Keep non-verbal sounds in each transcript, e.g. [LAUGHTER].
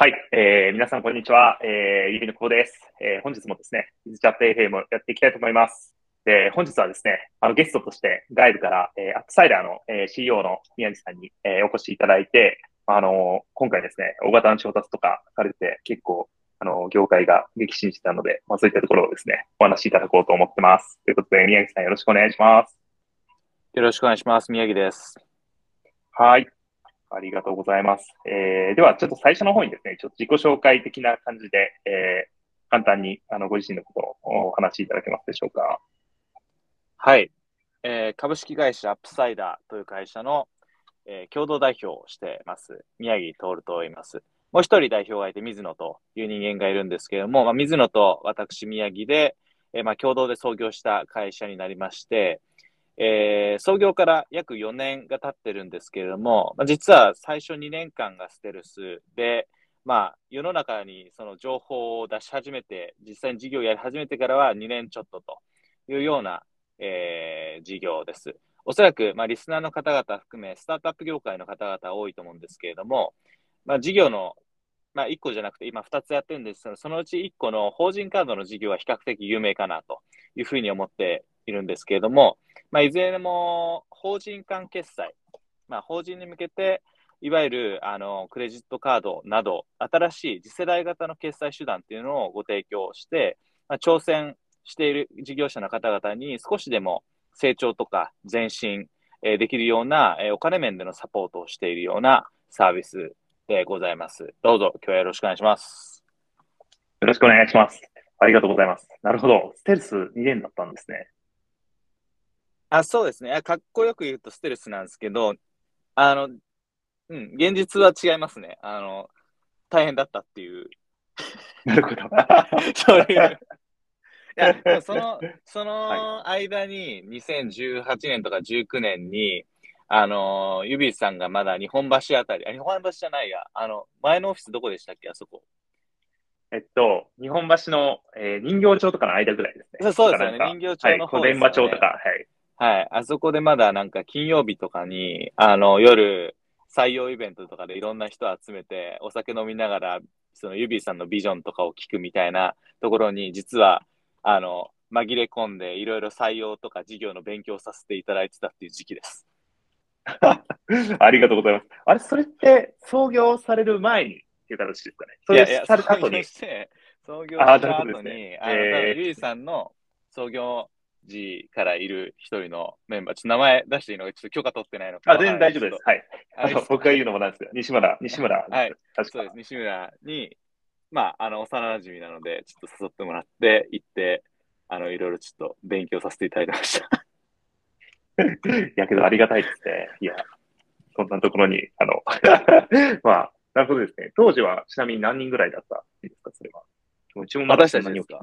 はい、えー、皆さんこんにちは。えー、ゆびのこです。えー、本日もですね、イズチャット FM やっていきたいと思います。で、本日はですね、あのゲストとして外部から、えー、アップサイダーの、えー、CEO の宮地さんに、えー、お越しいただいて、あのー、今回ですね、大型の調達とかされて結構、あのー、業界が激震してたので、まあそういったところをですね、お話しいただこうと思ってます。ということで、宮城さんよろしくお願いします。よろしくお願いします。宮城です。はい。ありがとうございます。えー、では、ちょっと最初の方にですね、ちょっと自己紹介的な感じで、えー、簡単にあのご自身のことをお話しいただけますでしょうか。はい。えー、株式会社 UPSIDER という会社の、えー、共同代表をしてます、宮城徹と言います。もう一人代表がいて、水野という人間がいるんですけれども、まあ、水野と私、宮城で、えー、まあ、共同で創業した会社になりまして、えー、創業から約4年が経ってるんですけれども、まあ、実は最初2年間がステルスで、まあ、世の中にその情報を出し始めて、実際に事業をやり始めてからは2年ちょっとというような、えー、事業です。おそらく、まあ、リスナーの方々含め、スタートアップ業界の方々多いと思うんですけれども、まあ、事業の、まあ、1個じゃなくて、今2つやってるんですけど、そのうち1個の法人カードの事業は比較的有名かなというふうに思っているんですけれども、まあ、いずれも法人間決済、まあ、法人に向けて、いわゆるあのクレジットカードなど、新しい次世代型の決済手段っていうのをご提供して、まあ、挑戦している事業者の方々に少しでも成長とか前進、えー、できるような、えー、お金面でのサポートをしているようなサービスでございます。どうぞ今日はよろしくお願いします。よろしくお願いします。ありがとうございます。なるほど。ステルス2年だったんですね。あ、そうですね。かっこよく言うとステルスなんですけど、あの、うん、現実は違いますね。あの、大変だったっていう。なるほど。[LAUGHS] そういう。[LAUGHS] いや、その、その間に、2018年とか19年に、あの、ユビーさんがまだ日本橋あたり、あ、日本橋じゃないや、あの、前のオフィスどこでしたっけ、あそこ。えっと、日本橋の、えー、人形町とかの間ぐらいですね。そうですよね、人形町の方ね、はい、小伝馬町とか、はい。はい。あそこでまだなんか金曜日とかに、あの、夜、採用イベントとかでいろんな人集めて、お酒飲みながら、そのユビーさんのビジョンとかを聞くみたいなところに、実は、あの、紛れ込んで、いろいろ採用とか事業の勉強させていただいてたっていう時期です。[LAUGHS] ありがとうございます。あれ、それって創業される前にっていう形ですかね。それいやいや、された後に。創業した後に、あ、ね、えー、さんの創業時からいる一人のメンバー、ちょっと名前出していいのか、ちょっと許可取ってないのか。あ、全然大丈夫です。はい。あの [LAUGHS] 僕が言うのもなんですけど、西村、西村。はい。そうです。西村に、まあ、あの、幼馴染なので、ちょっと誘ってもらって、行って、あの、いろいろちょっと勉強させていただきました。[LAUGHS] いやけど、ありがたいですね。いや、そんなところに、あの、[LAUGHS] まあ、なるほどですね。当時はちなみに何人ぐらいだったんですか、それは。うちもまだ私たちですか？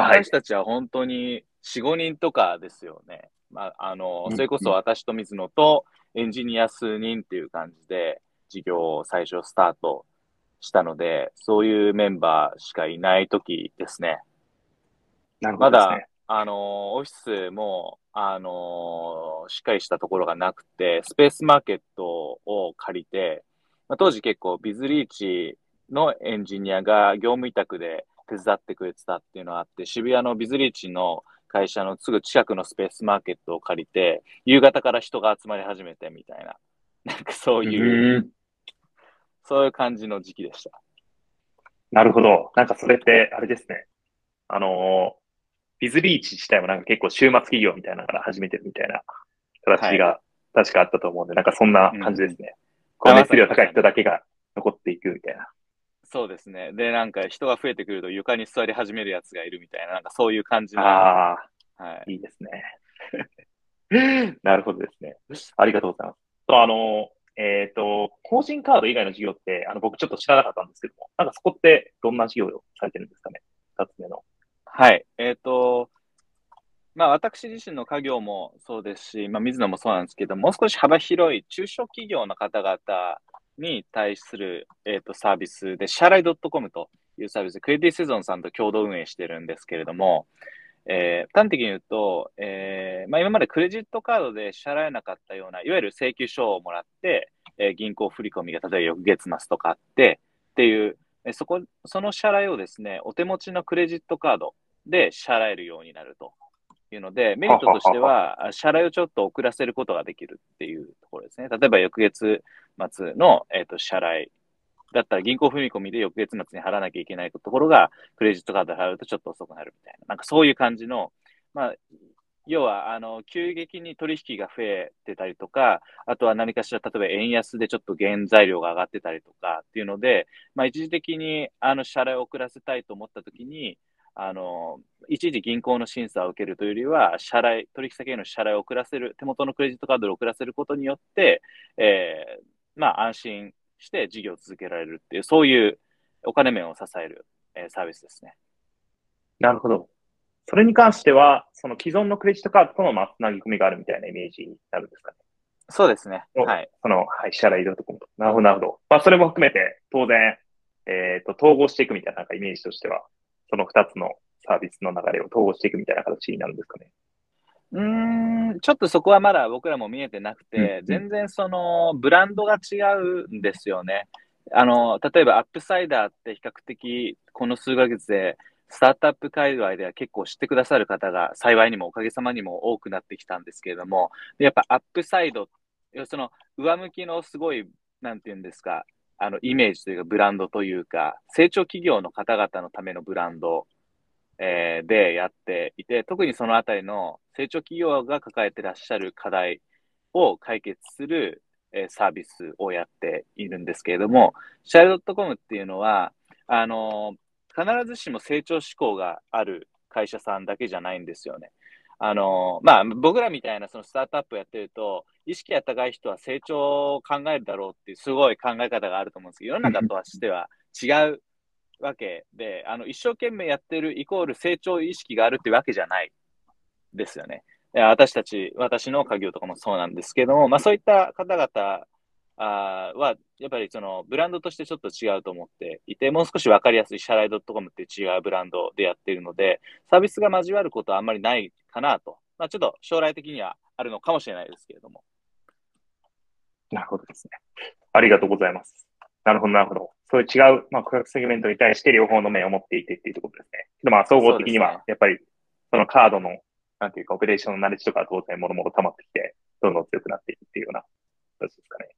私たちは本当に4、5人とかですよね。まあ、あの、それこそ私と水野とエンジニア数人っていう感じで事業を最初スタートしたので、そういうメンバーしかいない時ですね。なるほど、ね、まだ、あの、オフィスも、あの、しっかりしたところがなくて、スペースマーケットを借りて、まあ、当時結構ビズリーチのエンジニアが業務委託で手伝ってくれてたっていうのがあって、渋谷のビズリーチの会社のすぐ近くのスペースマーケットを借りて、夕方から人が集まり始めてみたいな、[LAUGHS] なんかそういう、そういう感じの時期でした。なるほど。なんかそれって、あれですね。あのビズリーチ自体もなんか結構週末企業みたいなのから始めてるみたいな形が確かあったと思うんで、はい、なんかそんな感じですね。うん、高い人だけが残っていくみたいな。そうですね。で、なんか人が増えてくると床に座り始めるやつがいるみたいな、なんかそういう感じの。ああ、はい。いいですね。[LAUGHS] なるほどですね。ありがとうございます。と、あの、えっ、ー、と、法人カード以外の事業って、あの、僕ちょっと知らなかったんですけども、なんかそこってどんな事業をされてるんですかね？二つ目の。はい。えっ、ー、と、まあ私自身の家業もそうですし、まあ水野もそうなんですけど、もう少し幅広い中小企業の方々に対する、えーと、サービスで、支払い .com というサービスで、クレディセゾンさんと共同運営してるんですけれども、えー、端的に言うと、えーまあ、今までクレジットカードで支払えなかったような、いわゆる請求書をもらって、えー、銀行振込が例えば翌月末とかあって、っていう、そこ、その支払いをですね、お手持ちのクレジットカードで支払えるようになるというので、メリットとしては、支払いをちょっと遅らせることができるっていうところですね。例えば翌月末の、えーと、支払いだったら銀行踏み込みで翌月末に払わなきゃいけないところが、クレジットカード払うとちょっと遅くなるみたいな、なんかそういう感じの、まあ、要は、あの、急激に取引が増えてたりとか、あとは何かしら、例えば円安でちょっと原材料が上がってたりとかっていうので、まあ、一時的に、あの、支払いを遅らせたいと思ったときに、あの、一時銀行の審査を受けるというよりは、支払い、取引先への支払いを遅らせる、手元のクレジットカードを遅らせることによって、えー、まあ、安心して事業を続けられるっていう、そういうお金面を支える、えー、サービスですね。なるほど。それに関しては、その既存のクレジットカードとのまつなぎ込みがあるみたいなイメージになるんですかね？そうですね。はい。その、はい、支払いドットコムと。なるほど、なるほど。まあ、それも含めて、当然、えっ、ー、と、統合していくみたいななんかイメージとしては、その二つのサービスの流れを統合していくみたいな形になるんですかね？うん、ちょっとそこはまだ僕らも見えてなくて、うん、全然その、ブランドが違うんですよね。あの、例えば UPSIDER って比較的、この数ヶ月で、スタートアップ界隈では結構知ってくださる方が幸いにもおかげさまにも多くなってきたんですけれども、やっぱアップサイド、その上向きのすごい、なんていうんですか、あのイメージというかブランドというか、成長企業の方々のためのブランド、えー、でやっていて、特にそのあたりの成長企業が抱えてらっしゃる課題を解決する、えー、サービスをやっているんですけれども、シャイド .com っていうのは、あのー必ずしも成長志向がある会社さんだけじゃないんですよね。あの、まあ、僕らみたいなそのスタートアップやってると、意識が高い人は成長を考えるだろうっていうすごい考え方があると思うんですけど、世の中とはしては違うわけで、あの、一生懸命やってるイコール成長意識があるってわけじゃないですよね。私たち、私の家業とかもそうなんですけども、まあそういった方々あは、やっぱりそのブランドとしてちょっと違うと思っていて、もう少しわかりやすいシャライ .com っていう違うブランドでやっているので、サービスが交わることはあんまりないかなと。まあ、ちょっと将来的にはあるのかもしれないですけれども。なるほどですね。ありがとうございます。なるほど、なるほど。そういう違う、まあ、顧客セグメントに対して両方の面を持っていてっていうところですね。でまあ、総合的には、やっぱり、そのカードの、なんていうか、オペレーションのナレッジとか当然、もろもろ溜まってきて、どんどん強くなっていくっていうような形ですかね。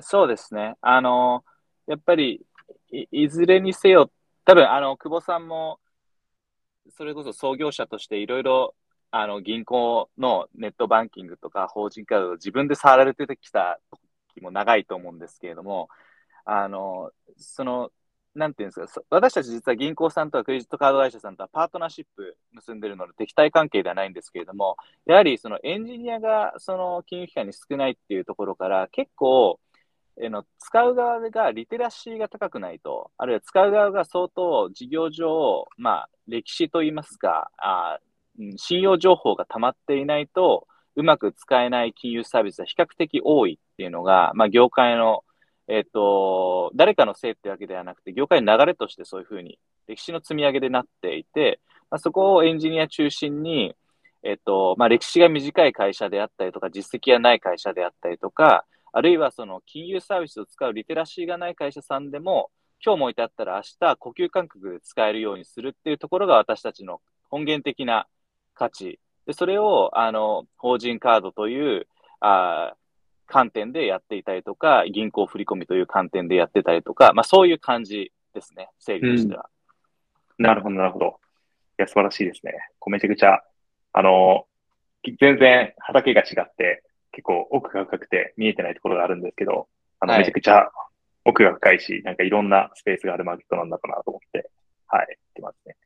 そうですね。あの、やっぱりい、いずれにせよ、多分、あの、久保さんも、それこそ創業者としていろいろ、あの、銀行のネットバンキングとか法人カードを自分で触られてきた時も長いと思うんですけれども、あの、その、なんていうんですか、私たち実は銀行さんとかクレジットカード会社さんとはパートナーシップ結んでるので敵対関係ではないんですけれども、やはりそのエンジニアがその金融機関に少ないっていうところから結構えの使う側がリテラシーが高くないと、あるいは使う側が相当事業上、まあ、歴史といいますか、あ信用情報が溜まっていないと、うまく使えない金融サービスは比較的多いっていうのが、まあ、業界の、えっ、と、誰かのせいってわけではなくて、業界の流れとしてそういうふうに歴史の積み上げでなっていて、まあ、そこをエンジニア中心に、えっ、と、まあ、歴史が短い会社であったりとか、実績がない会社であったりとか、あるいはその金融サービスを使うリテラシーがない会社さんでも、今日も置いてあったら明日呼吸感覚で使えるようにするっていうところが私たちの根源的な価値。で、それを、あの、法人カードという、あ観点でやっていたりとか、銀行振込という観点でやってたりとか、まあそういう感じですね、整理としては。うん、なるほど、なるほど。いや、素晴らしいですね。めちゃくちゃ、あの、全然畑が違って、結構奥が深くて見えてないところがあるんですけど、あの、めちゃくちゃ奥が深いし、なんかいろんなスペースがあるマーケットなんだかなと思って、はい、ってますね。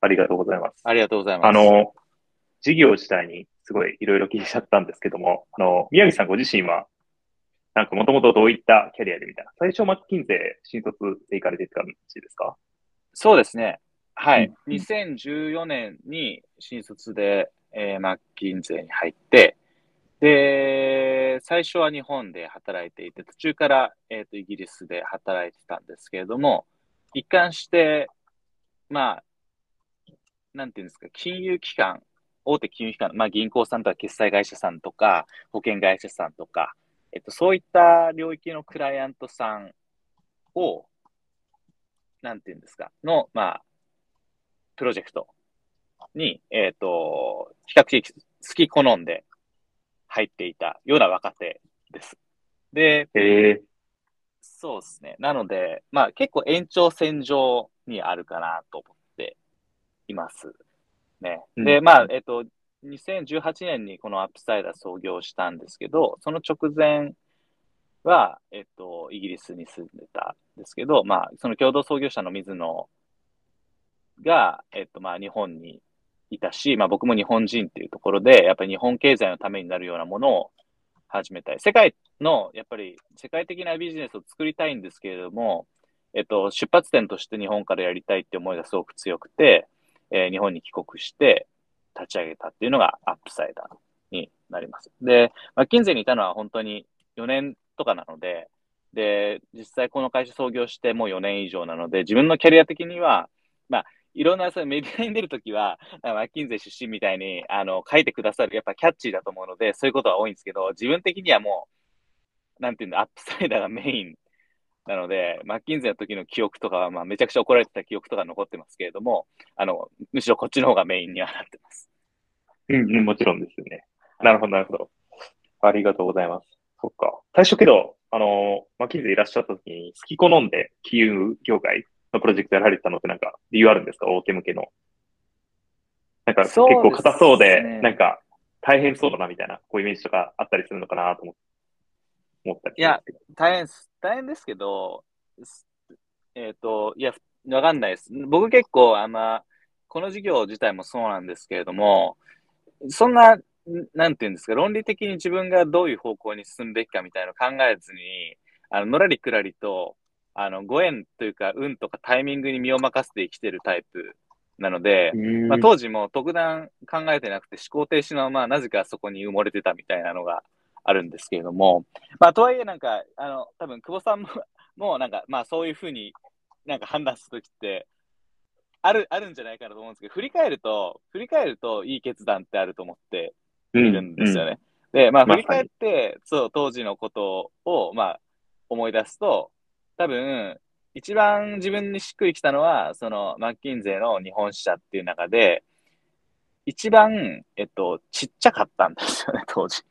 ありがとうございます。ありがとうございます。あの、事業自体にすごいいろいろ聞いちゃったんですけども、あの、宮城さんご自身は、なんかもともとどういったキャリアでみたいな、最初マッキンゼ新卒で行かれてた感じですか？そうですね。はい。うん、2014年に新卒で、えー、マッキンゼに入って、で、最初は日本で働いていて、途中から、えっ、ー、と、イギリスで働いてたんですけれども、一貫して、まあ、なんていうんですか、金融機関、大手金融機関、まあ銀行さんとか決済会社さんとか、保険会社さんとか、えっと、そういった領域のクライアントさんを、なんていうんですか、の、まあ、プロジェクトに、えっ、と、比較的好き好んで入っていたような若手です。で、ええそうですね。なので、まあ結構延長線上にあるかなと思っています。ね。で、うんまあ、えっと、2018年にこの UPSIDER 創業したんですけど、その直前は、えっと、イギリスに住んでたんですけど、まあ、その共同創業者の水野が、えっと、まあ、日本にいたし、まあ、僕も日本人っていうところで、やっぱり日本経済のためになるようなものを始めたい。世界の、やっぱり世界的なビジネスを作りたいんですけれども、えっと、出発点として日本からやりたいって思いがすごく強くて、えー日本に帰国して立ち上げたっていうのが UPSIDERになります。で、マッキンゼーにいたのは本当に4年とかなので、で、実際この会社創業してもう4年以上なので、自分のキャリア的には、まあ、いろんなそういうメディアに出るときは、マッキンゼー出身みたいに、あの、書いてくださる、やっぱキャッチーだと思うので、そういうことは多いんですけど、自分的にはもう、なんていうんだ、 UPSIDER がメインなので、マッキンゼーの時の記憶とかは、まあ、めちゃくちゃ怒られてた記憶とか残ってますけれども、あの、むしろこっちの方がメインにはなってます。うん、うん、もちろんですよね。なるほど、なるほど。ありがとうございます。そっか。最初けど、あの、マッキンゼいらっしゃった時に、好き好んで金融業界のプロジェクトやられてたのってなんか理由あるんですか？大手向けの。なんか結構硬そうで、なんか大変そうだなみたいな、こういうイメージとかあったりするのかなと思思ったりするんですけど。大変です。大変ですけど、すえっ、と、いや、わかんないです。僕結構、あんま、この事業自体もそうなんですけれども、そんな、んなんていうんですか、論理的に自分がどういう方向に進むべきかみたいなのを考えずに、あの、のらりくらりと、あの、ご縁というか、運とかタイミングに身を任せて生きてるタイプなので、うんまあ、当時も特段考えてなくて思考停止のままなぜかそこに埋もれてたみたいなのがあるんですけれども、まあ、とはいえなんか、あの、多分久保さんも、[LAUGHS] もうなんか、まあそういうふうになんか判断するときって、ある、あるんじゃないかなと思うんですけど、振り返ると、振り返るといい決断ってあると思ってういるんですよね。で、まあまさに振り返って、そう、当時のことを、まあ思い出すと、多分、一番自分にしっくりきたのは、その、マッキンゼーの日本支社っていう中で、一番、えっと、ちっちゃかったんですよね、当時。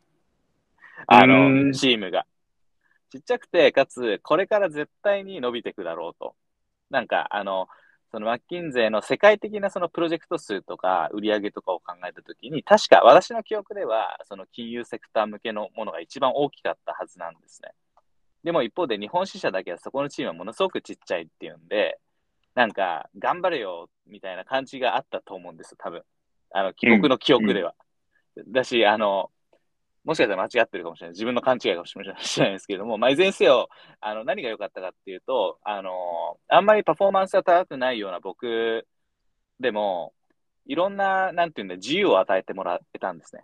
あうの、んチームが。ちっちゃくて、かつ、これから絶対に伸びていくだろうと。なんか、あの、そのマッキンゼーの世界的なそのプロジェクト数とか売り上げとかを考えたときに、確か私の記憶では、その金融セクター向けのものが一番大きかったはずなんですね。でも一方で日本支社だけはそこのチームはものすごくちっちゃいっていうんで、なんか、頑張れよ、みたいな感じがあったと思うんですよ、多分。あの、僕の記憶では。だし、あの、もしかしたら間違ってるかもしれない。自分の勘違いかもしれないですけれども、まあ、いずれにせよ、あの、何が良かったかっていうと、あの、あんまりパフォーマンスが高くないような僕でも、いろんな、なんていうんだ、自由を与えてもらえたんですね。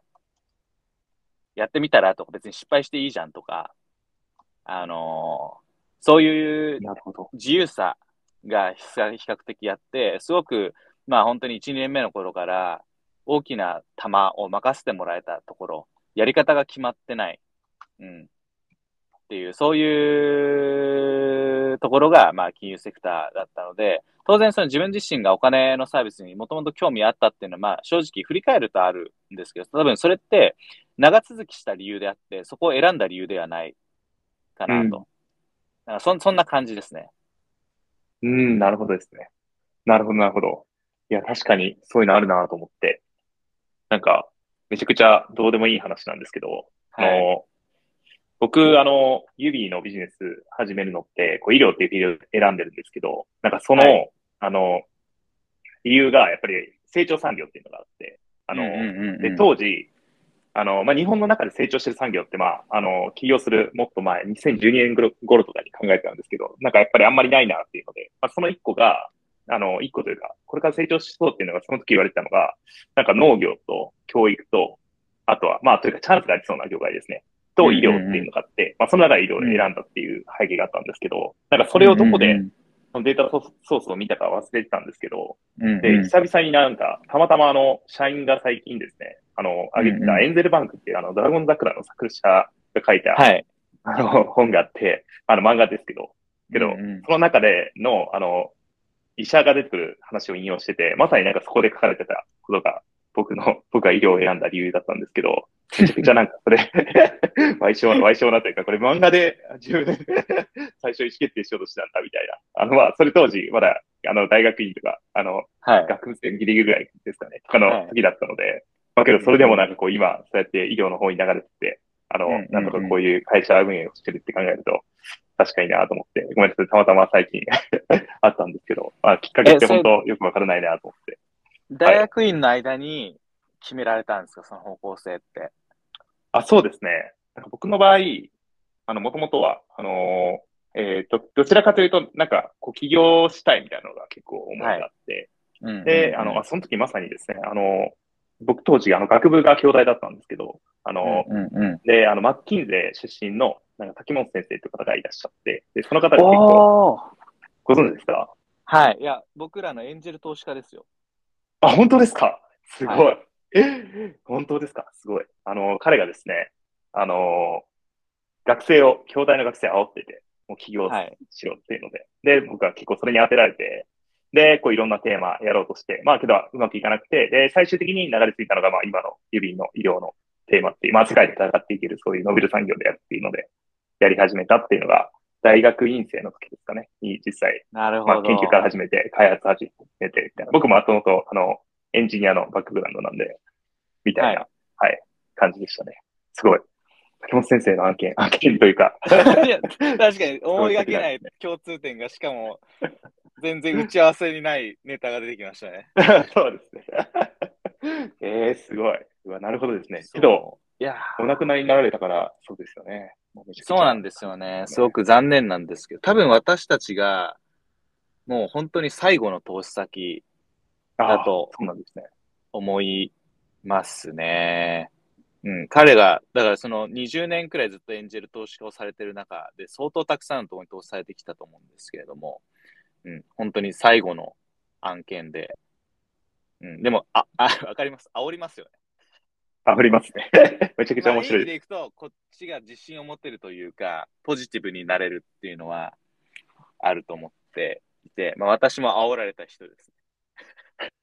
やってみたらとか、別に失敗していいじゃんとか、あの、そういう。自由さが比較的あって、すごく、まあ本当に1、2年目の頃から大きな球を任せてもらえたところ、やり方が決まってない。うん。っていう、そういうところが、まあ金融セクターだったので、当然その自分自身がお金のサービスにもともと興味あったっていうのは、まあ正直振り返るとあるんですけど、多分それって長続きした理由であって、そこを選んだ理由ではないかなと。うんなんかそんそんな感じですね。うん、なるほどですね。なるほど、なるほど。いや、確かにそういうのあるなと思って。なんか、めちゃくちゃどうでもいい話なんですけど、あはい。の、僕、あの、指のビジネス始めるのって、こう医療っていうフィールド選んでるんですけど、なんかその、はい。あの、理由がやっぱり成長産業っていうのがあって、あの、うんうんうんうん。で、当時、あの、まあ、日本の中で成長してる産業って、まあ、あの、起業するもっと前、2012年頃頃とかに考えてたんですけど、なんかやっぱりあんまりないなっていうので、まあ、その一個が、あの、一個というか、これから成長しそうっていうのが、その時言われてたのが、なんか農業と教育と、あとは、まあ、というかチャンスがありそうな業界ですね。と医療っていうのがあって、まあ、その中で医療を選んだっていう背景があったんですけど、なんかそれをどこで、そのデータソースを見たか忘れてたんですけど、で、久々になんか、たまたまあの、社員が最近ですね、あの、あげてたエンゼルバンクっていうあの、ドラゴン桜の作者が書いた、はい。あの、本があって、あの、漫画ですけど、けど、その中での、あの、医者が出てくる話を引用してて、まさになんかそこで書かれてたことが、僕の、[LAUGHS] 僕が医療を選んだ理由だったんですけど、めちゃくちゃなんか [LAUGHS] それ、[LAUGHS] 賠償、賠償なというか、これ漫画で自分で最初意思決定しようとしてたんだみたいな。あの、まあ、それ当時、まだ、あの、大学院とか、あの、はい。学部生ギリギリぐらいですかね、とかの時だったので、まあけどそれでもなんかこう今、そうやって医療の方に流れてて、あのうんうんうん、なんとかこういう会社運営をしてるって考えると、確かになと思って、ごめんなさい、たまたま最近 [LAUGHS] あったんですけど、まあきっかけって本当よくわからないなと思って。大学院の間に決められたんですか、その方向性って。あ、そうですね。なんか僕の場合、あの、もともとは、あのーえっ、と、どちらかというと、なんか、こう、起業したいみたいなのが結構思いがあって、うんで、あの、まあその時まさにですね、あの、僕当時、あの、学部が兄弟だったんですけど、あの、うんうんうん。で、あの、マッキンゼ出身の、なんか、滝本先生という方がいらっしゃって、で、その方が結構、ご存知ですか？はい。いや、僕らのエンジェル投資家ですよ。あ、本当ですか？すごい。はえ、本当ですか？すごい。あの、彼がですね、あの、学生を、兄弟の学生を煽ってて、もう起業はい。しろっていうので、で、僕は結構それに当てられて、で、こういろんなテーマやろうとして、まあけどうまくいかなくて、で、最終的に流れ着いたのが、まあ今の指の医療のテーマっていう、まあ世界で戦っていけるそういうノーベル産業でやるっていうので、やり始めたっていうのが、大学院生の時ですかね、に実際、なるほど。まあ研究から始めて、開発始めて、みたいな。僕ももともと、あの、エンジニアのバックグラウンドなんで、みたいな、はい、感じでしたね。すごい。竹本先生の案件、案件というか、いや、確かに [LAUGHS] 思いがけない共通点が、しかも、全然打ち合わせにないネタが出てきましたね。[LAUGHS] そうですね。[LAUGHS] えー、すごい。うわ、なるほどですね。けど、いや、お亡くなりになられたから、そうですよね。そうなんですよね。すごく残念なんですけど、多分私たちが、もう本当に最後の投資先あだとそうなんですね。思いますね。うん、彼が、だからその20年くらいずっとエンジェル投資家をされてる中で、相当たくさんのところに投資されてきたと思うんですけれども、うん、本当に最後の案件で、うん、でも、あ、あ、わかります。煽りますよね。ありますね。[LAUGHS] めちゃくちゃ面白い。まあでいくと、こっちが自信を持てるというか、ポジティブになれるっていうのはあると思っていて、まあ私も煽られた人です。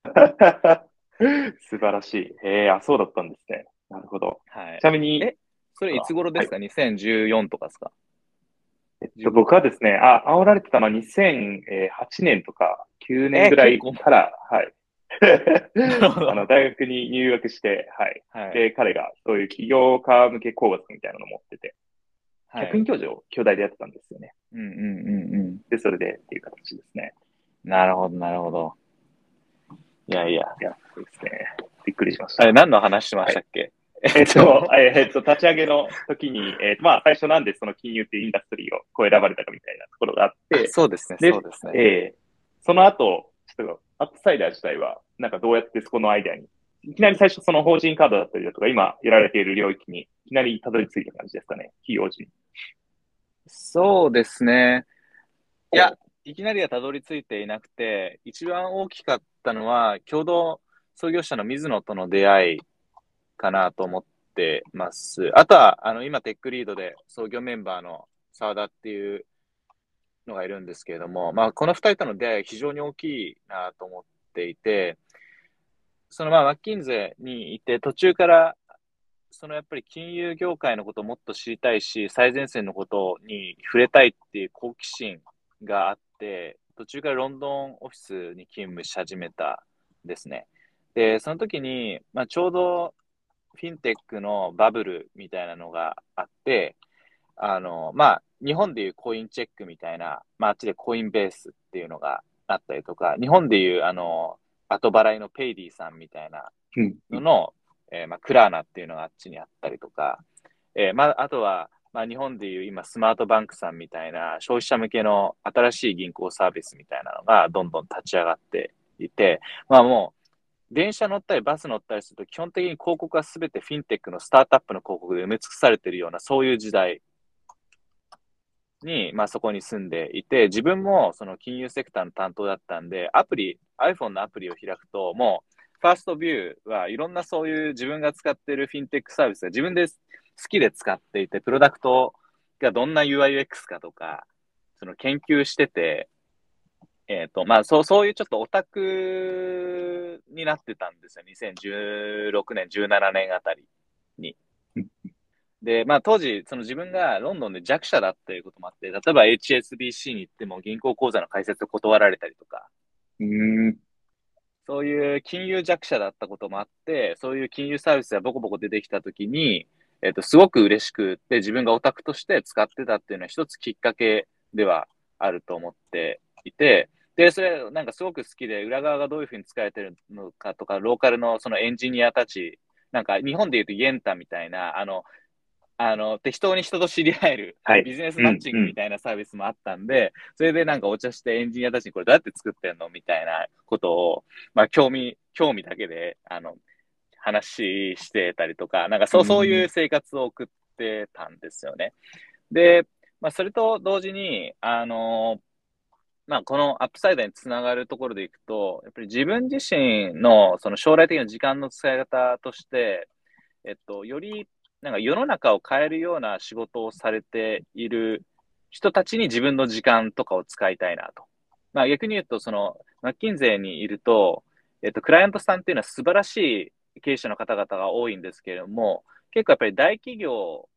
[LAUGHS] 素晴らしい。えー、あ、そうだったんですね。なるほど。はいち。なみに、えそれいつ頃ですか、?2014 とかですか？えっと、僕はですね、あ、煽られてたのは2008年とか9年ぐらいから、はい。[LAUGHS] あの、大学に入学して、はい。はい。で、彼がそういう起業家向け講学みたいなのを持ってて、はい客員教授を兄弟でやってたんですよね。うんうんうんうん。で、それでっていう形ですね。なるほど、なるほど。いやいや。いや、そうですね。びっくりしました。あれ、何の話してましたっけ、えっと、ええっと、立ち上げの時に、えっと、まあ、最初なんでその金融っていう industry をこう選ばれたかみたいなところがあって、そうですね、でそうですね。ええその後、ちょっと、 UPSIDER 自体は、なんかどうやってそこのアイデアに、いきなり最初その法人カードだったりだとか、今やられている領域に、いきなりたどり着いた感じですかね、起業時。そうですね。いや、いきなりはたどり着いていなくて、一番大きかったのは、共同創業者の水野との出会いかなと思ってます。あとは、あの、今、テックリードで創業メンバーの澤田っていうのがいるんですけれども、まあ、この二人との出会いが非常に大きいなと思っていて、そのまあ、マッキンゼにいて、途中から、そのやっぱり金融業界のことをもっと知りたいし、最前線のことに触れたいっていう好奇心があって、途中からロンドンオフィスに勤務し始めたんですね。で、その時に、まあ、ちょうどフィンテックのバブルみたいなのがあって、あの、まあ、日本でいうコインチェックみたいな、まあ、あっちでコインベースっていうのがあったりとか、日本でいう、あの、後払いの Paidy さんみたいなうん。のの、えーまあ、 Klarna っていうのがあっちにあったりとか、えーまあ、あとは、まあ、日本でいう今スマートバンクさんみたいな消費者向けの新しい銀行サービスみたいなのがどんどん立ち上がっていて、まあもう電車乗ったりバス乗ったりすると基本的に広告は全てフィンテックのスタートアップの広告で埋め尽くされているようなそういう時代に、まあそこに住んでいて、自分もその金融セクターの担当だったんで、アプリ、iPhone のアプリを開くと、もうファーストビューはいろんなそういう自分が使っているフィンテックサービスが自分で好きで使っていて、プロダクトがどんな UIUX かとか、その研究してて、えっ、と、まあ、そう、そういうちょっとオタクになってたんですよ。2016年、17年あたりに。で、まあ当時、その自分がロンドンで弱者だっていうこともあって、例えば HSBC に行っても銀行口座の開設を断られたりとか、うん。そういう金融弱者だったこともあって、そういう金融サービスがボコボコ出てきたときに、えっ、と、すごく嬉しくって、自分がオタクとして使ってたっていうのは一つきっかけではあると思っていて、で、それ、なんかすごく好きで、裏側がどういうふうに使えてるのかとか、ローカルのそのエンジニアたち、なんか日本で言うとイエンタみたいな、あの、あの、適当に人と知り合える、はい。ビジネスマッチングみたいなサービスもあったんで、それでなんかお茶してエンジニアたちにこれどうやって作ってんのみたいなことを、まあ興味、興味だけで、あの、話してたりとか、なんかそうう、んそういう生活を送ってたんですよね。で、まあそれと同時に、あの、まあこの UPSIDER につながるところでいくと、やっぱり自分自身のその将来的な時間の使い方として、えっと、よりなんか世の中を変えるような仕事をされている人たちに自分の時間とかを使いたいなと。まあ逆に言うと、その、マッキンゼーにいると、えっと、クライアントさんっていうのは素晴らしい経営者の方々が多いんですけれども、結構やっぱり大企業、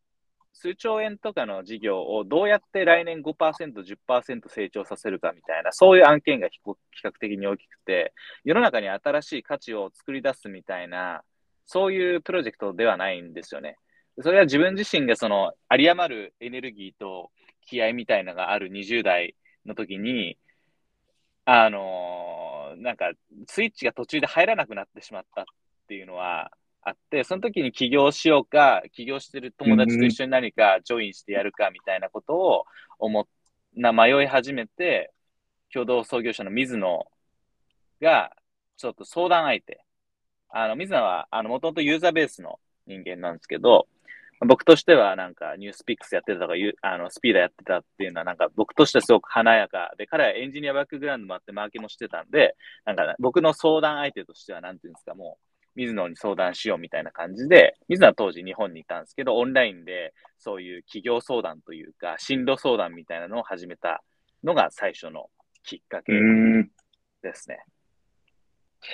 数兆円とかの事業をどうやって来年5%、10%成長させるかみたいな、そういう案件が比較的に大きくて、世の中に新しい価値を作り出すみたいな、そういうプロジェクトではないんですよね。それは自分自身がその、有り余るエネルギーと気合みたいなのがある20代の時に、あのーなんか、スイッチが途中で入らなくなってしまったていうのはあって、その時に起業しようか、起業してる友達と一緒に何かジョインしてやるかみたいなことを思っな迷い始めて、共同創業者の水野が、ちょっと相談相手。あの、水野は、あの、もともとユーザーベースの人間なんですけど、僕としてはなんかニュースピックスやってたとか、あのスピーダーやってたっていうのはなんか僕としてはすごく華やかで、彼はエンジニアバックグラウンドもあってマーケもしてたんで、なんか僕の相談相手としてはなんていうんですか、もう水野に相談しようみたいな感じで、水野は当時日本にいたんですけど、オンラインでそういう企業相談というか、進路相談みたいなのを始めたのが最初のきっかけうん。ですね。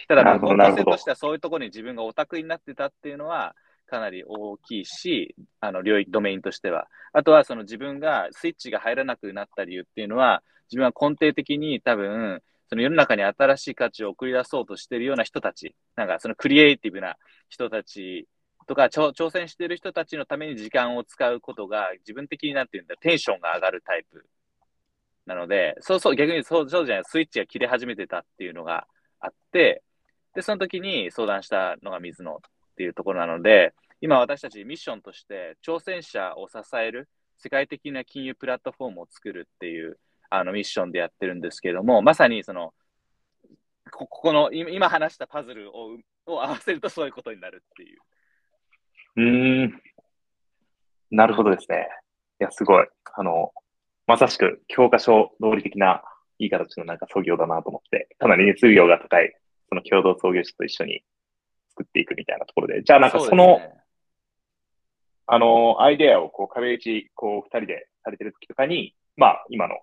ただ、なるほどなるほど方向性としてはそういうところに自分がオタクになってたっていうのは、かなり大きいし、あの、領域、ドメインとしては。あとは、その自分がスイッチが入らなくなった理由っていうのは、自分は根底的に多分、その世の中に新しい価値を送り出そうとしているような人たち、なんかそのクリエイティブな人たちとか、挑戦している人たちのために時間を使うことが、自分的になっていうんだ、テンションが上がるタイプ。なので、そうそう、逆にそうそうじゃない、スイッチが切れ始めてたっていうのがあって、で、その時に相談したのが水野っていうところなので、今私たちミッションとして挑戦者を支える世界的な金融プラットフォームを作るっていうあのミッションでやってるんですけれども、まさにその、こここの今今話したパズルをを合わせるとそういうことになるっていう。うん。なるほどですね。いや、すごい。あの、まさしく教科書通り的ないい形のなんか創業だなと思って、かなり熱量が高い、その共同創業者と一緒に作っていくみたいなところで、じゃあなんかその、うですねあの、アイデアをこう壁打ち、こう二人でされてる時とかに、まあ今の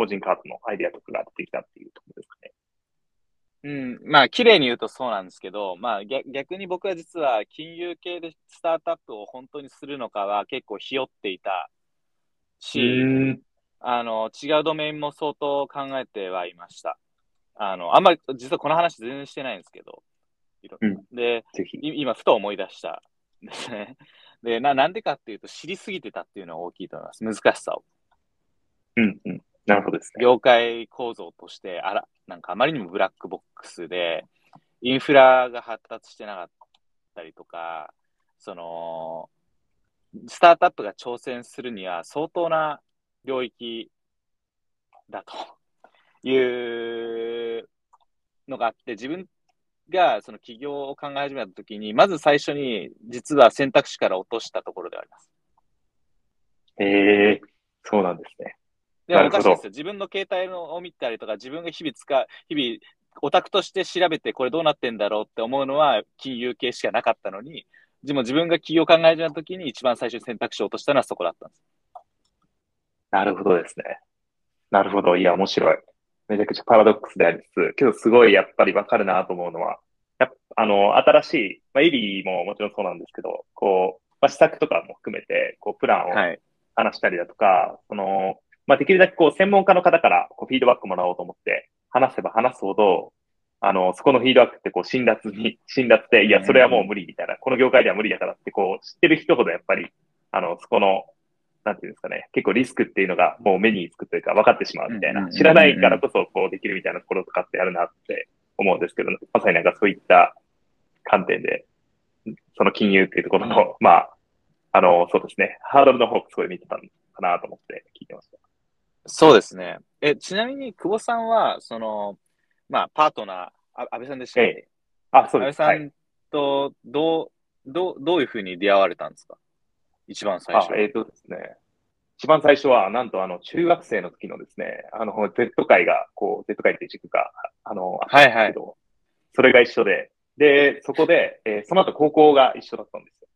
個人カードのアイデアとかが出てきたっていうところですかね。うん、まあ、綺麗に言うとそうなんですけど、まあ、逆逆に僕は実は金融系でスタートアップを本当にするのかは結構ひよっていたし、ん。あの、違うドメインも相当考えてはいました。あの、あんまり、実はこの話全然してないんですけど、うんで、今、ふと思い出したんですね。で、な、なんでかっていうと、知りすぎてたっていうのが大きいと思います。難しさを。うんうん。なるほどですね。業界構造として、あら、なんかあまりにもブラックボックスで、インフラが発達してなかったりとか、その、スタートアップが挑戦するには相当な領域だと [LAUGHS] いうのがあって、自分がその起業を考え始めたときに、まず最初に実は選択肢から落としたところではあります。ええそうなんですね。でもおかしいですよ。自分の携帯のを見たりとか、自分が日々使う、日々、オタクとして調べてこれどうなってんだろうって思うのは金融系しかなかったのに、でも自分が企業を考えた時に一番最初に選択肢を落としたのはそこだったんです。なるほどですね。なるほど。いや、面白い。めちゃくちゃパラドックスでありつつ、けどすごいやっぱりわかるなと思うのは、やっぱあの、新しい、まあ、エリーももちろんそうなんですけど、こう、まあ、施策とかも含めて、こう、プランをはい。話したりだとか、その、まあ、できるだけこう、専門家の方からこうフィードバックもらおうと思って、話せば話すほど、あの、そこのフィードバックってこう、辛辣に、辛辣で、いや、それはもう無理みたいな、この業界では無理だからって、こう、知ってる人ほどやっぱり、あの、そこの、なんていうんですかね、結構リスクっていうのがもう目につくというか分かってしまうみたいな、知らないからこそこうできるみたいなところとかってあるなって思うんですけど、まさになんかそういった観点で、その金融っていうところの、まあ、あの、そうですね、ハードルの方をすごい見てたのかなと思って聞いてました。そうですね。え、ちなみに、久保さんは、その、まあ、パートナー、あ安倍さんでしたっけ、あ、そうです。安倍さはい。んと、どう、どう、どういうふうに出会われたんですか？一番最初。、あえっ、とですね。一番最初は、なんとあの、中学生の時のですね、あの、Z 会が、こう、Z 会っていう塾が、あの、あったんですけど、それが一緒で、で、そこで、えーその後高校が一緒だったんですよ。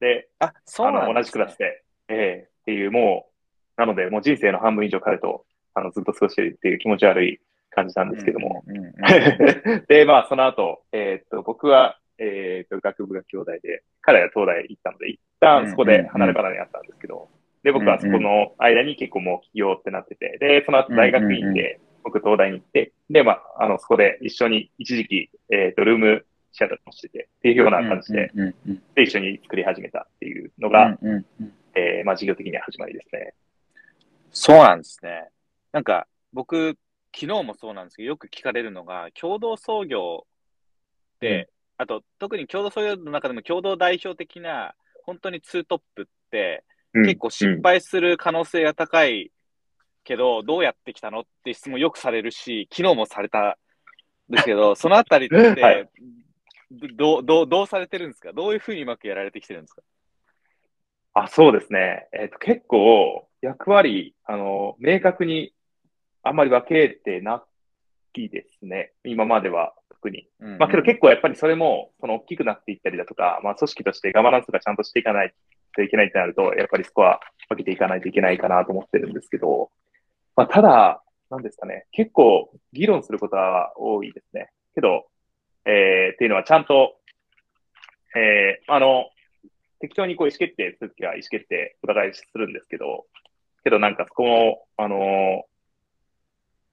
で、あ、そうなね、同じクラスで、ええっていう、もう、なので、もう人生の半分以上彼と、あの、ずっと過ごしているっていう気持ち悪い感じなんですけども。うんうんうん [LAUGHS] で、まあ、その後、えーっと、僕は、えーっと、学部が兄弟で、彼は東大行ったので、一旦そこで離れ離れにあったんですけど、で、僕はそこの間に結構もう起業ってなってて、で、その後大学院で、僕東大に行って、で、まあ、あの、そこで一緒に一時期、えーっと、ルームシェアとかもしてて、っていうような感じで、で、一緒に作り始めたっていうのうんが、えーまあ、事業的には始まりですね。そうなんですね。なんか、僕、昨日もそうなんですけど、よく聞かれるのが、共同創業で、あと、特に共同創業の中でも共同代表的な、本当にツートップって、結構失敗する可能性が高いけど、どうやってきたのって質問よくされるし、昨日もされたんですけど、[LAUGHS] そのあたりって、はい。どう、どう、どうされてるんですか？どういうふうにうまくやられてきてるんですか？あ、そうですね。えっ、と、結構、役割、あの、明確にあんまり分けてないですね。今までは特に。まあけど結構やっぱりそれも、その大きくなっていったりだとか、まあ組織としてガバナンスがちゃんとしていかないといけないってなると、やっぱりそこは分けていかないといけないかなと思ってるんですけど、まあただ、なんですかね、結構議論することは多いですね。けど、えー、っていうのはちゃんと、えー、あの、適当にこう意思決定するときは意思決定お互いするんですけど、けどなんかそこも、あのー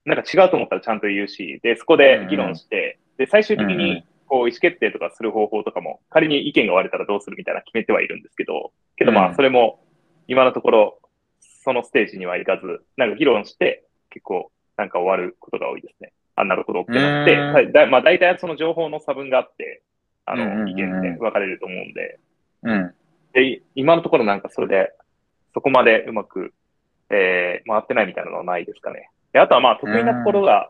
なんか違うと思ったらちゃんと言うし、で、そこで議論して、で、最終的に、こう、意思決定とかする方法とかも、仮に意見が割れたらどうするみたいな決めてはいるんですけど、けどまうん。あ、それも、今のところ、そのステージにはいかず、なんか議論して、結構、なんか終わることが多いですね。あ、なるほどってなって、だまあ、大体その情報の差分があって、あの、意見って分かれると思うんで、うん。で、今のところなんかそれで、そこまでうまく、えー、回ってないみたいなのはないですかね。で、あとはまあ得意なところが、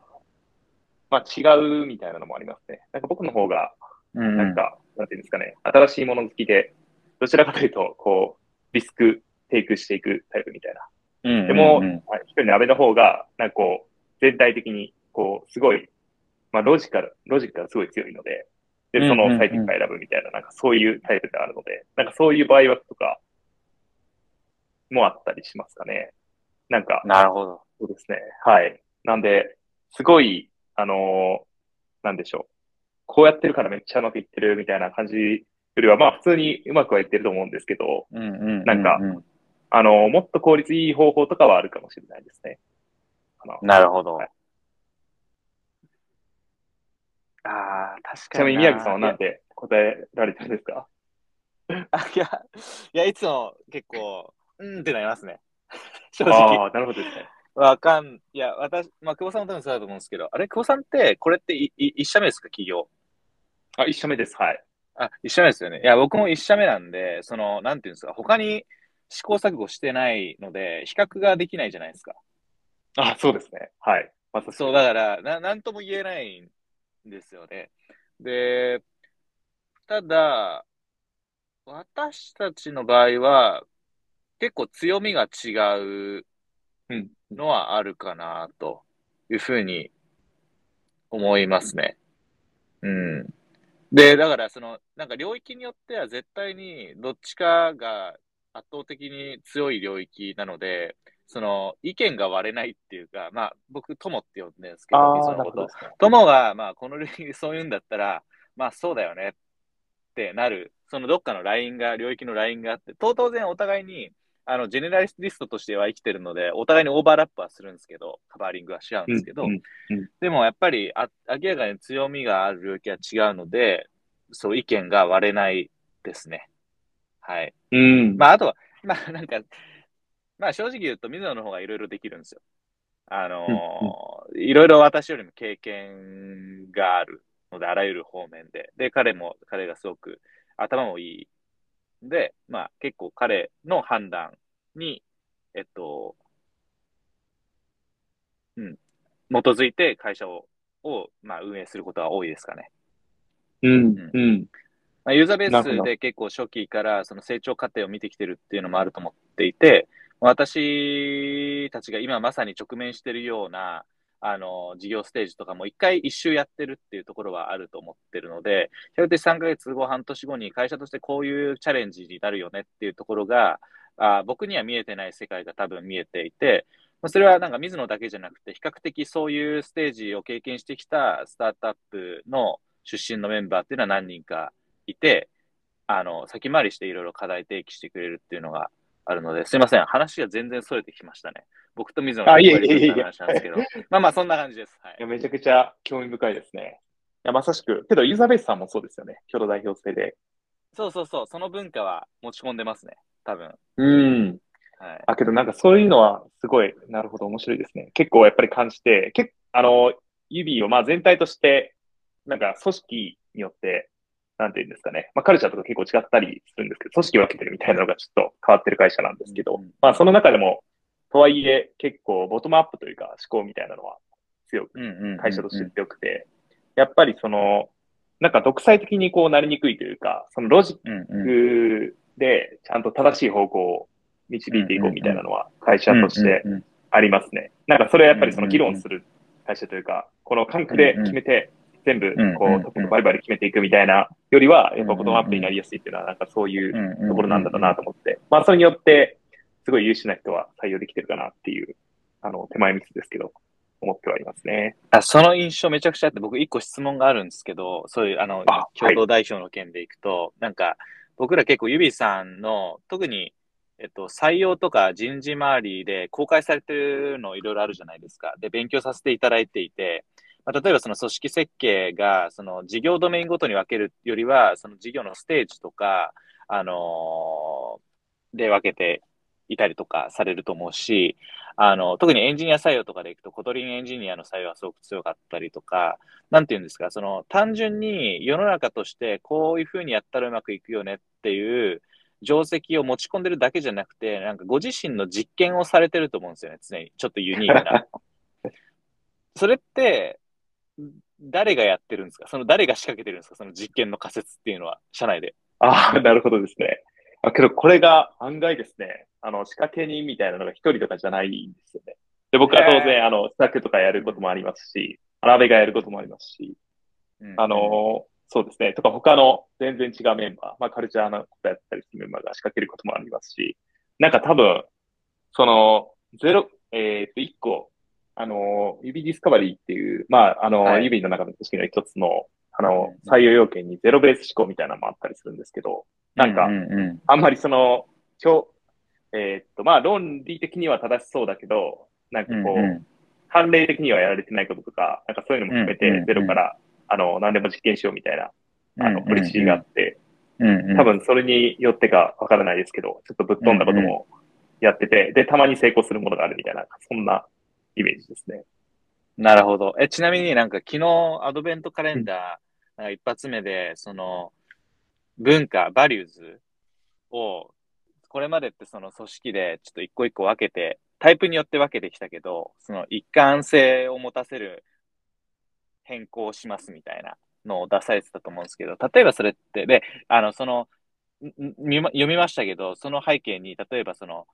まあ違うみたいなのもありますね。なんか僕の方が、うん。なんか、なんていうんですかね、新しいもの好きで、どちらかというと、こう、リスクテイクしていくタイプみたいな。うん、でも、一人の安倍の方が、なんかこう、全体的に、こう、すごい、まあロジカル、ロジックがすごい強いので、で、その最適化選ぶみたいな、なんかそういうタイプであるので、なんかそういう場合はとか、もあったりしますかね。なんか、なるほど。そうですね。はい。なんで、すごい、あのーなんでしょう。こうやってるからめっちゃうまくいってるみたいな感じよりは、まあ普通にうまくはいってると思うんですけど、うんうんうん。なんかうんあのーもっと効率いい方法とかはあるかもしれないですね。なるほど。はいああ、確ちなみに宮城さんはななんて答えられてるんですか？あいや、いや、いつも結構、うんってなりますね。正あ直。あ、なるほどですね。わかん、いや、私、まあ、久保さんも多分そうだと思うんですけど、あれ、久保さんって、これっていい一社目ですか、企業？あ、一社目です。はい。あ、一社目ですよね。いや、僕も一社目なんで、その、なんていうんですか、他に試行錯誤してないので、比較ができないじゃないですか。あ、そうですね。はい。まそう、だから、な、なんとも言えないんですよね。で、ただ、私たちの場合は、結構強みが違ううんのはあるかな、というふうに思いますね。うん。で、だから、その、なんか領域によっては絶対にどっちかが圧倒的に強い領域なので、その、意見が割れないっていうか、まあ、僕、友って呼んでるんですけど、のこと。友が、まあ、この類にそう言うんだったら、まあ、そうだよねってなる、そのどっかのラインが、領域のラインがあって、と当然お互いに、あの、ジェネラリストとしては生きてるので、お互いにオーバーラップはするんですけど、カバーリングはし合うんですけど、うんうんでもやっぱりあ明らかに強みがある領域は違うので、そう意見が割れないですね。はい。うん。まあ、あとは、まあ、なんか、まあ、正直言うと、水野の方がいろいろできるんですよ。あのーいろいろ私よりも経験があるので、あらゆる方面で。で、彼も、彼がすごく頭もいい。で、まあ、結構彼の判断に、えっと、うん、基づいて会社を、を、まあ、運営することが多いですかね。うん。うん。まあ、ユーザーベースで結構初期からその成長過程を見てきてるっていうのもあると思っていて、私たちが今まさに直面しているような、あの、事業ステージとかも一回一周やってるっていうところはあると思ってるので、比較的3ヶ月後、半年後に会社としてこういうチャレンジになるよねっていうところが、あ僕には見えてない世界が多分見えていて、それはなんか水野だけじゃなくて、比較的そういうステージを経験してきたスタートアップの出身のメンバーっていうのは何人かいて、あの、先回りしていろいろ課題提起してくれるっていうのがあるので、すいません。話が全然逸れてきましたね。僕と水野の話なんですけど。まあまあ、そんな感じです。はいいや、めちゃくちゃ興味深いですね。いや、まさしく。けど、ユーザーベースさんもそうですよね。共同代表制で。そうそうそう。その文化は持ち込んでますね。多分。うん。はい。あ、けどなんかそういうのはすごい、なるほど、面白いですね。結構やっぱり感じて、結あの、指をまあ全体として、なんか組織によって、なんていうんですかね。まあカルチャーとか結構違ったりするんですけど、組織分けてるみたいなのがちょっと変わってる会社なんですけど、うんまあその中でも、とはいえ結構ボトムアップというか思考みたいなのは強く。会社として強くて、やっぱりその、なんか独裁的にこうなりにくいというか、そのロジッ。クでちゃんと正しい方向を導いていこうみたいなのは会社としてありますね。なんかそれはやっぱりその議論する会社というか、この感覚で決めて、全部こうトップのバリバリ決めていくみたいなよりは、やっぱボトムアップになりやすいっていうのはなんかそういうところなんだろうなと思って、まあそれによって、すごい優秀な人は採用できてるかなっていう、あの、手前ミスですけど、思ってはいますね。あその印象めちゃくちゃあって、僕一個質問があるんですけど、そういう、あのあ、共同代表の件でいくと、なんか、僕ら結構、ゆびさんの、特に、えっと、採用とか人事周りで公開されてるのいろいろあるじゃないですか。で、勉強させていただいていて、まあ、例えばその組織設計が、その事業ドメインごとに分けるよりは、その事業のステージとか、あのーで分けていたりとかされると思うし、あの、特にエンジニア採用とかでいくと、 Kotlin エンジニアの採用はすごく強かったりとか、なんていうんですか、その、単純に世の中としてこういうふうにやったらうまくいくよねっていう定石を持ち込んでるだけじゃなくて、なんかご自身の実験をされてると思うんですよね、常に。ちょっとユニークな。それって、誰がやってるんですか？その誰が仕掛けてるんですか？その実験の仮説っていうのは、社内で。ああ、なるほどですね。あ、けどこれが案外ですね、あの、仕掛け人みたいなのが一人とかじゃないんですよね。で、僕は当然、あの、スタックとかやることもありますし、アラベがやることもありますし、うんあの、そうですね、とか他の全然違うメンバー、まあカルチャーのことやったりするメンバーが仕掛けることもありますし、なんか多分、その、ゼロ、えっと、一個、あの、指ディスカバリーっていう、まあ、あの、はい。指の中の組織の一つの、あのうん、採用要件にゼロベース思考みたいなのもあったりするんですけど、なんかあんまりその、今日、えーっと、まあ論理的には正しそうだけど、なんかこう、うんうん。判例的にはやられてないこととか、なんかそういうのも含めてゼロから、あの、何でも実験しようみたいな、あの、ポリシーがあって、多分それによってかわからないですけど、ちょっとぶっ飛んだこともやってて、で、たまに成功するものがあるみたいな、そんなイメージですね。なるほど。え、ちなみになんか昨日アドベントカレンダー、なんか一発目で、その、文化、バリューズを、これまでってその組織でちょっと一個一個分けて、タイプによって分けてきたけど、その一貫性を持たせる変更をしますみたいなのを出されてたと思うんですけど、例えばそれって、で、あの、その、読みましたけど、その背景に、例えばその、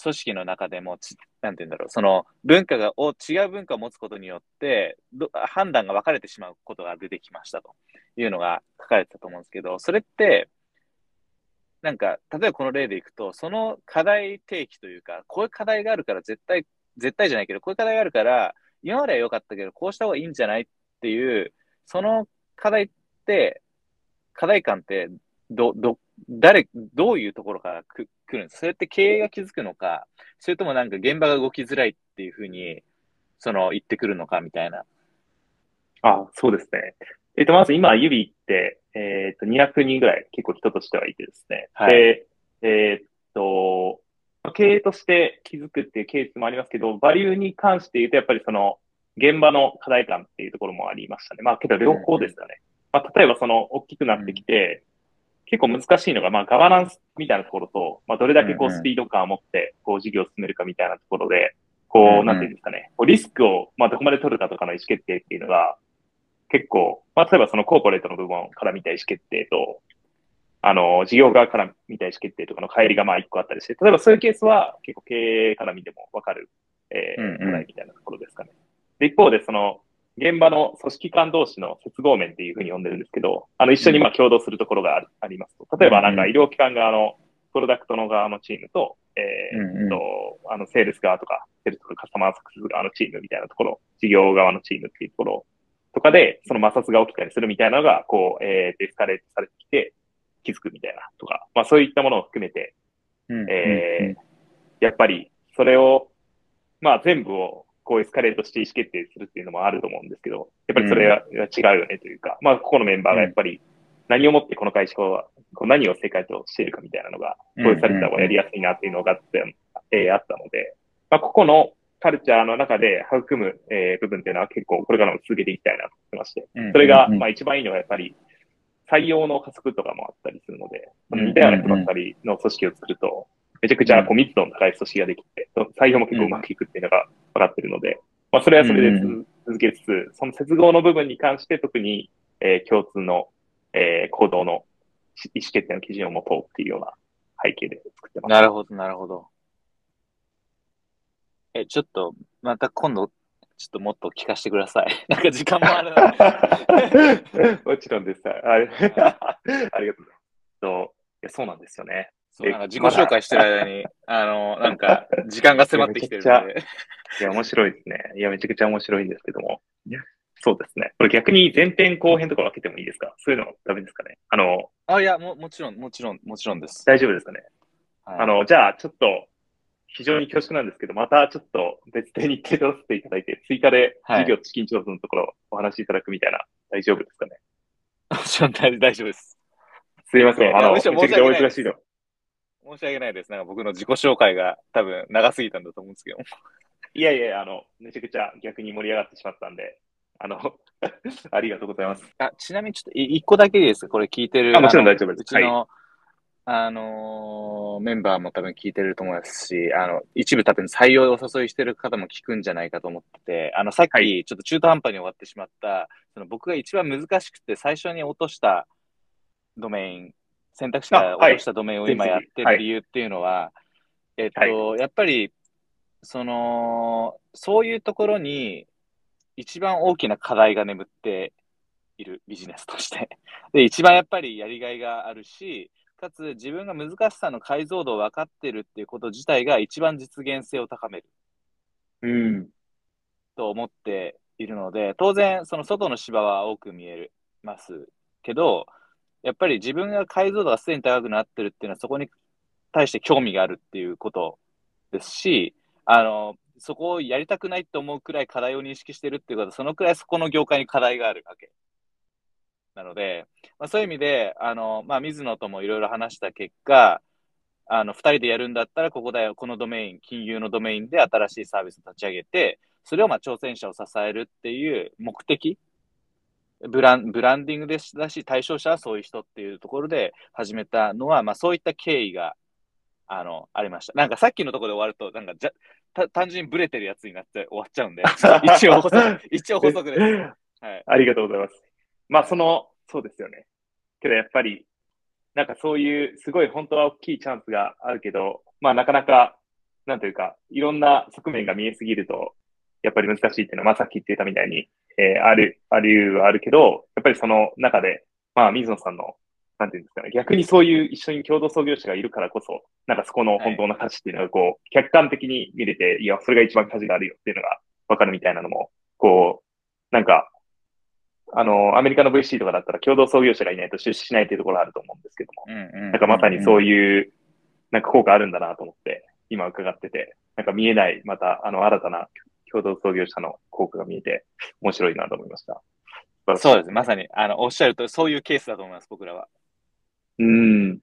組織の中でもち、なんて言うんだろう、その文化が、を違う文化を持つことによって、ど判断が分かれてしまうことが出てきましたというのが書かれてたと思うんですけど、それって、なんか、例えばこの例でいくと、その課題提起というか、こういう課題があるから絶対、絶対じゃないけど、こういう課題があるから、今までは良かったけど、こうした方がいいんじゃないっていう、その課題って、課題感って、ど、ど、誰、どういうところからく来るんですそれって経営が気づくのか、それともなんか現場が動きづらいっていうふうに、その、言ってくるのかみたいな。あ、そうですね。えっ、ー、と、まず今、指って、えっ、ー、と、200人ぐらい結構人としてはいてですね。はい、で、えっ、と、経営として気づくっていうケースもありますけど、バリューに関して言うと、やっぱりその、現場の課題感っていうところもありましたね。まあ、けど両方ですかね。うん、まあ、例えばその、大きくなってきて、結構難しいのが、まあ、ガバナンスみたいなところと、まあ、どれだけこう、スピード感を持って、こう、事業を進めるかみたいなところで、こう、なんていうんですかね、こうリスクを、まあ、どこまで取るかとかの意思決定っていうのが、結構、まあ、例えばそのコーポレートの部分から見た意思決定と、あの、事業側から見た意思決定とかの乖離がまあ一個あったりして、例えばそういうケースは結構経営から見てもわかる、えー、課題みたいなところですかね。で、一方でその、現場の組織間同士の接合面っていうふうに呼んでるんですけど、あの、一緒にまあ共同するところがあありますと。例えばなんか医療機関側のプロダクトの側のチームと、えー、と、あの、セールス側とか、セールスとかカスタマーサクセス側のチームみたいなところ、事業側のチームっていうところとかで、その摩擦が起きたりするみたいなのが、こう、えー、エスカレートされてきて、気づくみたいなとか、まあそういったものを含めて、えー、やっぱりそれを、まあ全部をこうエスカレートして意思決定するっていうのもあると思うんですけど、やっぱりそれは違うよねというか、まあここのメンバーがやっぱり何をもってこの会社は、こう何を正解としているかみたいなのが、統一された方がやりやすいなっていうのがあって、えー、あったので、まあここのカルチャーの中で育む、えー、部分っていうのは結構これからも続けていきたいなと思ってまして、それが、まあ一番いいのはやっぱり採用の加速とかもあったりするので、似たような人ばっかりの組織を作ると、めちゃくちゃこう密度の高い組織ができて、採用も結構うまくいくっていうのが分かってるので、まあそれはそれで続けつつ、その接合の部分に関して特に、えー、共通の、えー、行動の意思決定の基準を持とうっていうような背景で作ってます。なるほど、なるほど。え、ちょっと、また今度、ちょっともっと聞かせてください。[LAUGHS] なんか時間もある [LAUGHS] もちろんです。[LAUGHS] ありがとうございます。そういやそうなんですよね。そうなんか自己紹介してる間に、[LAUGHS] あの、なんか、時間が迫ってきてるので。いや、面白いですね。いや、めちゃくちゃ面白いんですけども。そうですね。これ逆に前編後編とか分けてもいいですか？そういうのダメですかね？あの、あ、いや、も、もちろん、もちろん、もちろんです。大丈夫ですかね、はい、あの、じゃあ、ちょっと、非常に恐縮なんですけど、またちょっと別で日程取らせていただいて、追加で事業資金調達のところお話しいただくみたいな、大丈夫ですかね？もちろん大丈夫です。すいません。あの、めちゃくちゃお忙しいの。申し訳ないです。なんか僕の自己紹介が多分長すぎたんだと思うんですけど。いやいや、あの、めちゃくちゃ逆に盛り上がってしまったんで、あの、[LAUGHS] ありがとうございます。あちなみにちょっと一個だけですかこれ聞いてる。あ、もちろん大丈夫です。うちの、はいあのー、メンバーも多分聞いてると思いますし、あの、一部多分採用をお誘いしてる方も聞くんじゃないかと思ってて、あの、さっきちょっと中途半端に終わってしまった、はい、その僕が一番難しくて最初に落としたドメイン、選択肢から落としたドメインを今やってる理由っていうのは、はい、えっと、はい、やっぱり、その、そういうところに一番大きな課題が眠っているビジネスとして。[LAUGHS] で、一番やっぱりやりがいがあるし、かつ自分が難しさの解像度を分かってるっていうこと自体が一番実現性を高める。うん。と思っているので、当然、その外の芝は多く見えますけど、やっぱり自分が解像度がすでに高くなってるっていうのはそこに対して興味があるっていうことですし、あの、そこをやりたくないと思うくらい課題を認識してるっていうことは、そのくらいそこの業界に課題があるわけ。なので、まあ、そういう意味で、あの、まあ、水野ともいろいろ話した結果、あの、二人でやるんだったら、ここだよ、このドメイン、金融のドメインで新しいサービスを立ち上げて、それをまあ挑戦者を支えるっていう目的、ブランブランディングでだし、対象者はそういう人っていうところで始めたのは、まあそういった経緯が、あの、ありました。なんかさっきのところで終わると、なんかじゃ、単純にブレてるやつになって終わっちゃうんで、[LAUGHS] 一応補足、一応補足です。はい。ありがとうございます。まあ、その、そうですよね。けどやっぱり、なんかそういうすごい本当は大きいチャンスがあるけど、まあなかなか、なんというか、いろんな側面が見えすぎると、やっぱり難しいっていうのは、まあさっき言ってたみたいに、えー、ある、あるはあるけど、やっぱりその中で、まあ水野さんの、なんていうんですかね、逆にそういう一緒に共同創業者がいるからこそ、なんかそこの本当の価値っていうのがこう、客観的に見れて、いや、それが一番価値があるよっていうのがわかるみたいなのも、こう、なんか、あの、アメリカの VC とかだったら共同創業者がいないと出資しないっていうところあると思うんですけども、なんかまさにそういう、なんか効果あるんだなと思って、今伺ってて、なんか見えない、また、あの、新たな共同創業者の効果が見えて、面白いなと思いました。そうです。まさに、あの、おっしゃると、そういうケースだと思います、僕らは。うん、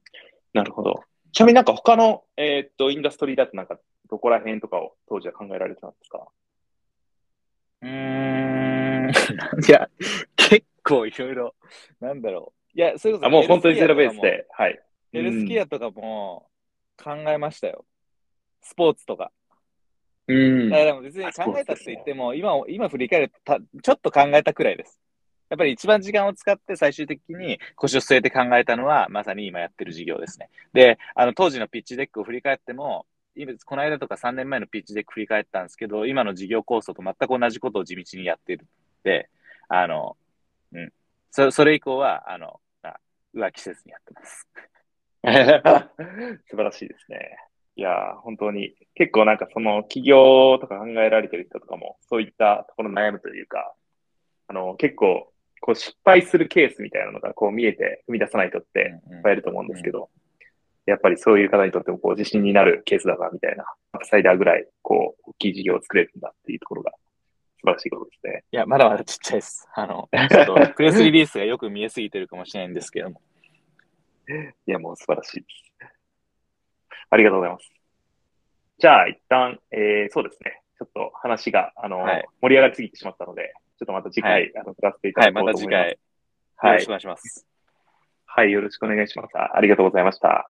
なるほど。ちなみになんか他の、えー、っと、インダストリーだとなんか、どこら辺とかを当時は考えられてたんですか？うーん。いや、結構いろいろ、なんだろう。いや、それこそ。あ、もう本当にゼロベースで、はい。ヘルスケアとかも考えましたよ。スポーツとか。うん。だから別に考えたって言っても、今、今振り返ると、ちょっと考えたくらいです。やっぱり一番時間を使って最終的に腰を据えて考えたのは、まさに今やってる事業ですね。で、あの、当時の pitch deck を振り返っても、今、この間とか3年前の pitch deck 振り返ったんですけど、今の事業構想と全く同じことを地道にやってるで、あの、うん。そそれ以降は、あの、浮気せずにやってます。[LAUGHS] 素晴らしいですね。いや、本当に、結構なんかその起業とか考えられてる人とかも、そういったところの悩むというか、あの、結構こう失敗するケースみたいなのがこう見えて踏み出さない人っていっぱいいると思うんですけど、やっぱりそういう方にとってもこう自信になるケースだなみたいな、サイダーぐらいこう大きい事業を作れるんだっていうところが素晴らしいことですね。いや、まだまだちっちゃいです。あの、ちょっとプレスリリースがよく見えすぎてるかもしれないんですけども。[LAUGHS] いや、もう素晴らしいです。ありがとうございます。じゃあ、一旦、えー、そうですね。ちょっと話が、あの、はい、盛り上がりすぎてしまったので、ちょっとまた次回、はい、あの、撮らせていただこうと思います。はい、また次回、よろしくお願いします。はい、よろしくお願いします。ありがとうございました。